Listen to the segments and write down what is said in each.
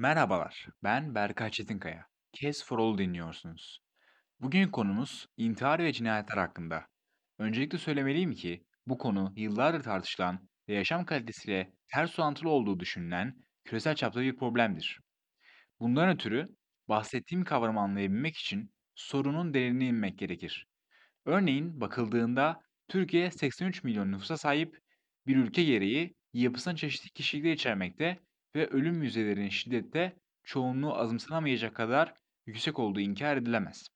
Merhabalar, ben Berkay Çetinkaya. Case for All dinliyorsunuz. Bugün konumuz intihar ve cinayetler hakkında. Öncelikle söylemeliyim ki bu konu yıllardır tartışılan ve yaşam kalitesiyle ters orantılı olduğu düşünülen küresel çapta bir problemdir. Bundan ötürü bahsettiğim kavramı anlayabilmek için sorunun derinine inmek gerekir. Örneğin bakıldığında Türkiye 83 milyon nüfusa sahip bir ülke gereği yapısına çeşitli kişilikler içermekte ve ölüm yüzdelerinin şiddette çoğunluğu azımsanamayacak kadar yüksek olduğu inkar edilemez.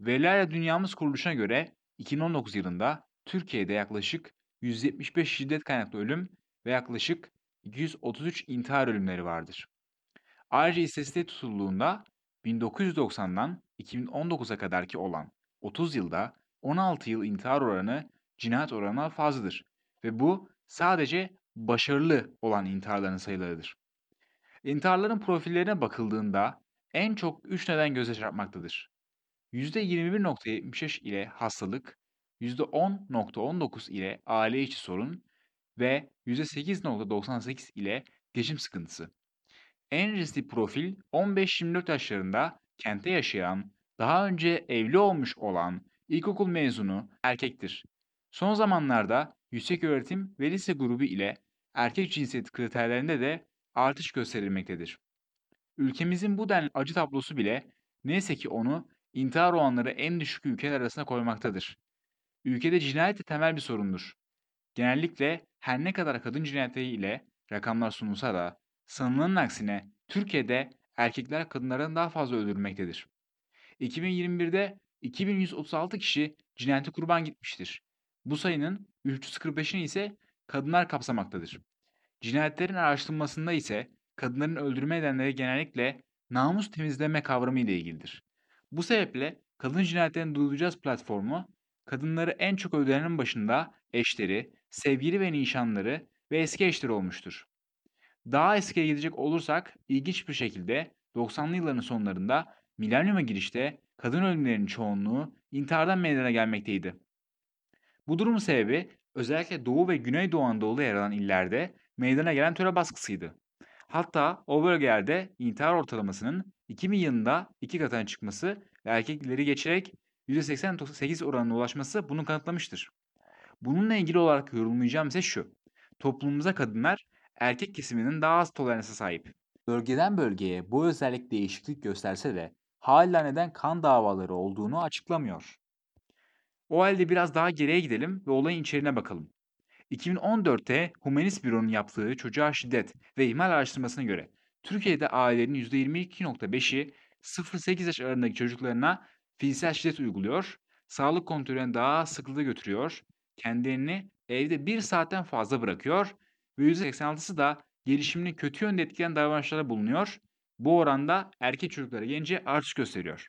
Verilerle Dünyamız Kuruluşu'na göre 2019 yılında Türkiye'de yaklaşık 175 şiddet kaynaklı ölüm ve yaklaşık 233 intihar ölümleri vardır. Ayrıca istatistiğe tutulduğunda 1990'dan 2019'a kadarki olan 30 yılda 16 yıl intihar oranı cinayet oranına fazladır ve bu sadece başarılı olan intiharların sayılarıdır. İntiharların profillerine bakıldığında en çok 3 neden göze çarpmaktadır. %21.75 ile hastalık, %10.19 ile aile içi sorun ve %8.98 ile geçim sıkıntısı. En riskli profil 15-24 yaşlarında kente yaşayan, daha önce evli olmuş olan, ilkokul mezunu erkektir. Son zamanlarda yüksek öğretim ve lise grubu ile erkek cinsiyet kriterlerinde de artış gösterilmektedir. Ülkemizin bu denli acı tablosu bile neyse ki onu intihar oranları en düşük ülkeler arasına koymaktadır. Ülkede cinayet de temel bir sorundur. Genellikle her ne kadar kadın cinayetleri ile rakamlar sunulsa da sanılanın aksine Türkiye'de erkekler kadınlardan daha fazla öldürülmektedir. 2021'de 2136 kişi cinayete kurban gitmiştir. Bu sayının 345'ini ise kadınlar kapsamaktadır. Cinayetlerin araştırılmasında ise kadınların öldürme nedenleri genellikle namus temizleme kavramı ile ilgilidir. Bu sebeple Kadın Cinayetlerini Duyuracağız platformu, kadınları en çok öldürenin başında eşleri, sevgili ve nişanları ve eski eşleri olmuştur. Daha eskiye gidecek olursak ilginç bir şekilde 90'lı yılların sonlarında milenyuma girişte kadın ölümlerinin çoğunluğu intihardan meydana gelmekteydi. Bu durumun sebebi özellikle Doğu ve Güneydoğu Anadolu'da yer alan illerde meydana gelen töre baskısıydı. Hatta o bölgelerde intihar ortalamasının 2000 yılında iki katına çıkması ve erkekleri geçerek %88 oranına ulaşması bunu kanıtlamıştır. Bununla ilgili olarak yorumlayacağım ise şu. Toplumumuza kadınlar erkek kesiminin daha az toleransa sahip. Bölgeden bölgeye bu özellik değişiklik gösterse de hala neden kan davaları olduğunu açıklamıyor. O halde biraz daha geriye gidelim ve olayın içeriğine bakalım. 2014'te Humanist Büro'nun yaptığı çocuğa şiddet ve ihmal araştırmasına göre Türkiye'de ailelerin %22.5'i 0-8 yaş arasındaki çocuklarına fiziksel şiddet uyguluyor, sağlık kontrolüne daha sıklıkla götürüyor, kendilerini evde bir saatten fazla bırakıyor ve %86'sı da gelişimini kötü yönde etkileyen davranışlara bulunuyor. Bu oranda erkek çocuklara gelince artış gösteriyor.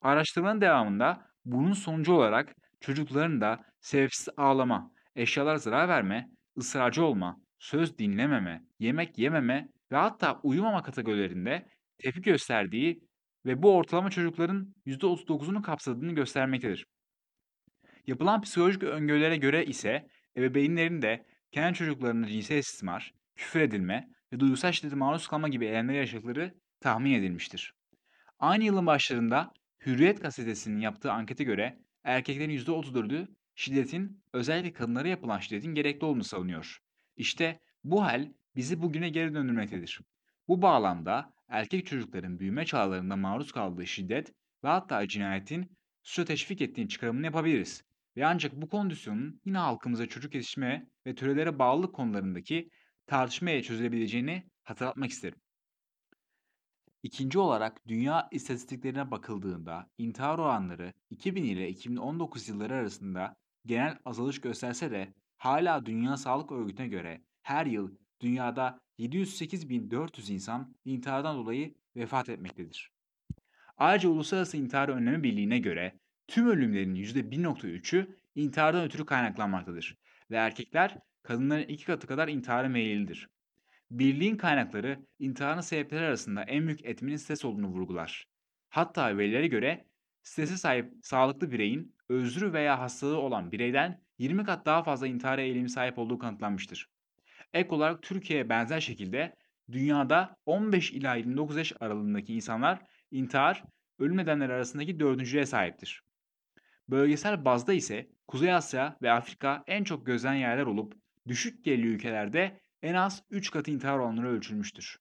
Araştırmanın devamında bunun sonucu olarak çocukların da sebepsiz ağlama, eşyalar zarar verme, ısrarcı olma, söz dinlememe, yemek yememe ve hatta uyumama kategorilerinde tepki gösterdiği ve bu ortalama çocukların %39'unu kapsadığını göstermektedir. Yapılan psikolojik öngörülere göre ise ebeveynlerin de kendi çocuklarına cinsel istismar, küfür edilme ve duygusal şiddete maruz kalma gibi eylemleri yaşadıkları tahmin edilmiştir. Aynı yılın başlarında Hürriyet gazetesinin yaptığı ankete göre erkeklerin %34'ü şiddetin özellikle kadınlara yapılan şiddetin gerekli olduğunu savunuyor. İşte bu hal bizi bugüne geri döndürmektedir. Bu bağlamda erkek çocukların büyüme çağlarında maruz kaldığı şiddet ve hatta cinayetin suça teşvik ettiğini çıkarımını yapabiliriz. Ve ancak bu kondisyonun yine halkımıza çocuk yetiştirme ve türelere bağlılık konularındaki tartışmaya çözülebileceğini hatırlatmak isterim. İkinci olarak dünya istatistiklerine bakıldığında intihar oranları 2000 ile 2019 yılları arasında genel azalış gösterse de hala Dünya Sağlık Örgütü'ne göre her yıl dünyada 708.400 insan intihardan dolayı vefat etmektedir. Ayrıca Uluslararası İntihar Önleme Birliği'ne göre tüm ölümlerin %1.3'ü intihardan ötürü kaynaklanmaktadır ve erkekler kadınların iki katı kadar intihara meyillidir. Birliğin kaynakları intiharın sebepleri arasında en büyük etmenin stres olduğunu vurgular. Hatta verilere göre strese sahip sağlıklı bireyin özrü veya hastalığı olan bireyden 20 kat daha fazla intihara eğilimi sahip olduğu kanıtlanmıştır. Ek olarak Türkiye'ye benzer şekilde dünyada 15 ila 29 yaş aralığındaki insanlar intihar, ölüm nedenleri arasındaki dördüncüye sahiptir. Bölgesel bazda ise Kuzey Asya ve Afrika en çok gözlenen yerler olup düşük gelirli ülkelerde en az 3 katı intihar oranları ölçülmüştür.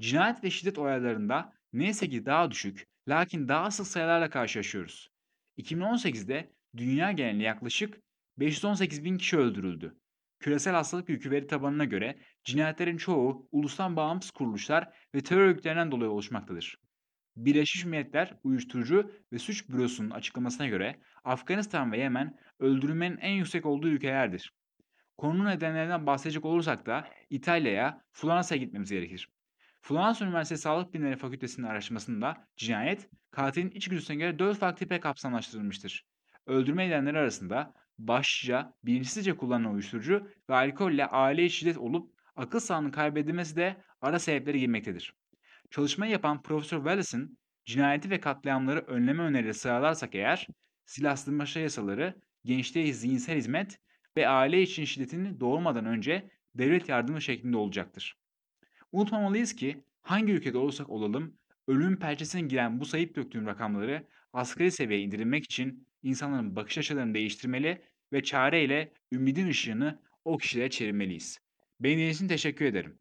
Cinayet ve şiddet olaylarında neyse ki daha düşük lakin daha sık sayılarla karşılaşıyoruz. 2018'de dünya genelinde yaklaşık 518 bin kişi öldürüldü. Küresel hastalık yükü veri tabanına göre cinayetlerin çoğu ulusal bağımsız kuruluşlar ve terör örgütlerinden dolayı oluşmaktadır. Birleşmiş Milletler Uyuşturucu ve Suç Bürosu'nun açıklamasına göre Afganistan ve Yemen öldürülmenin en yüksek olduğu ülkelerdir. Konunun nedenlerinden bahsedecek olursak da İtalya'ya, Floransa'ya gitmemiz gerekir. Floransa Üniversitesi Sağlık Bilimleri Fakültesi'nin araştırmasında cinayet, katilin içgüdüsüne göre 4 farklı tipe kapsamlaştırılmıştır. Öldürme nedenleri arasında başlıca bilinçsizce kullanılan uyuşturucu ve alkolle aile şiddet olup akıl sağlığının kaybedilmesi de ara sebepleri girmektedir. Çalışmayı yapan Profesör Wallace'ın cinayeti ve katliamları önleme önerileri sıralarsak eğer silahsızlaşma yasaları, gençliğe zihinsel hizmet ve aile için şiddetini doğurmadan önce devlet yardımı şeklinde olacaktır. Unutmamalıyız ki hangi ülkede olursak olalım ölüm pençesine giren bu sayıp döktüğüm rakamları asgari seviyeye indirilmek için insanların bakış açılarını değiştirmeli ve çareyle ümidin ışığını o kişilere çevirmeliyiz. Beni için teşekkür ederim.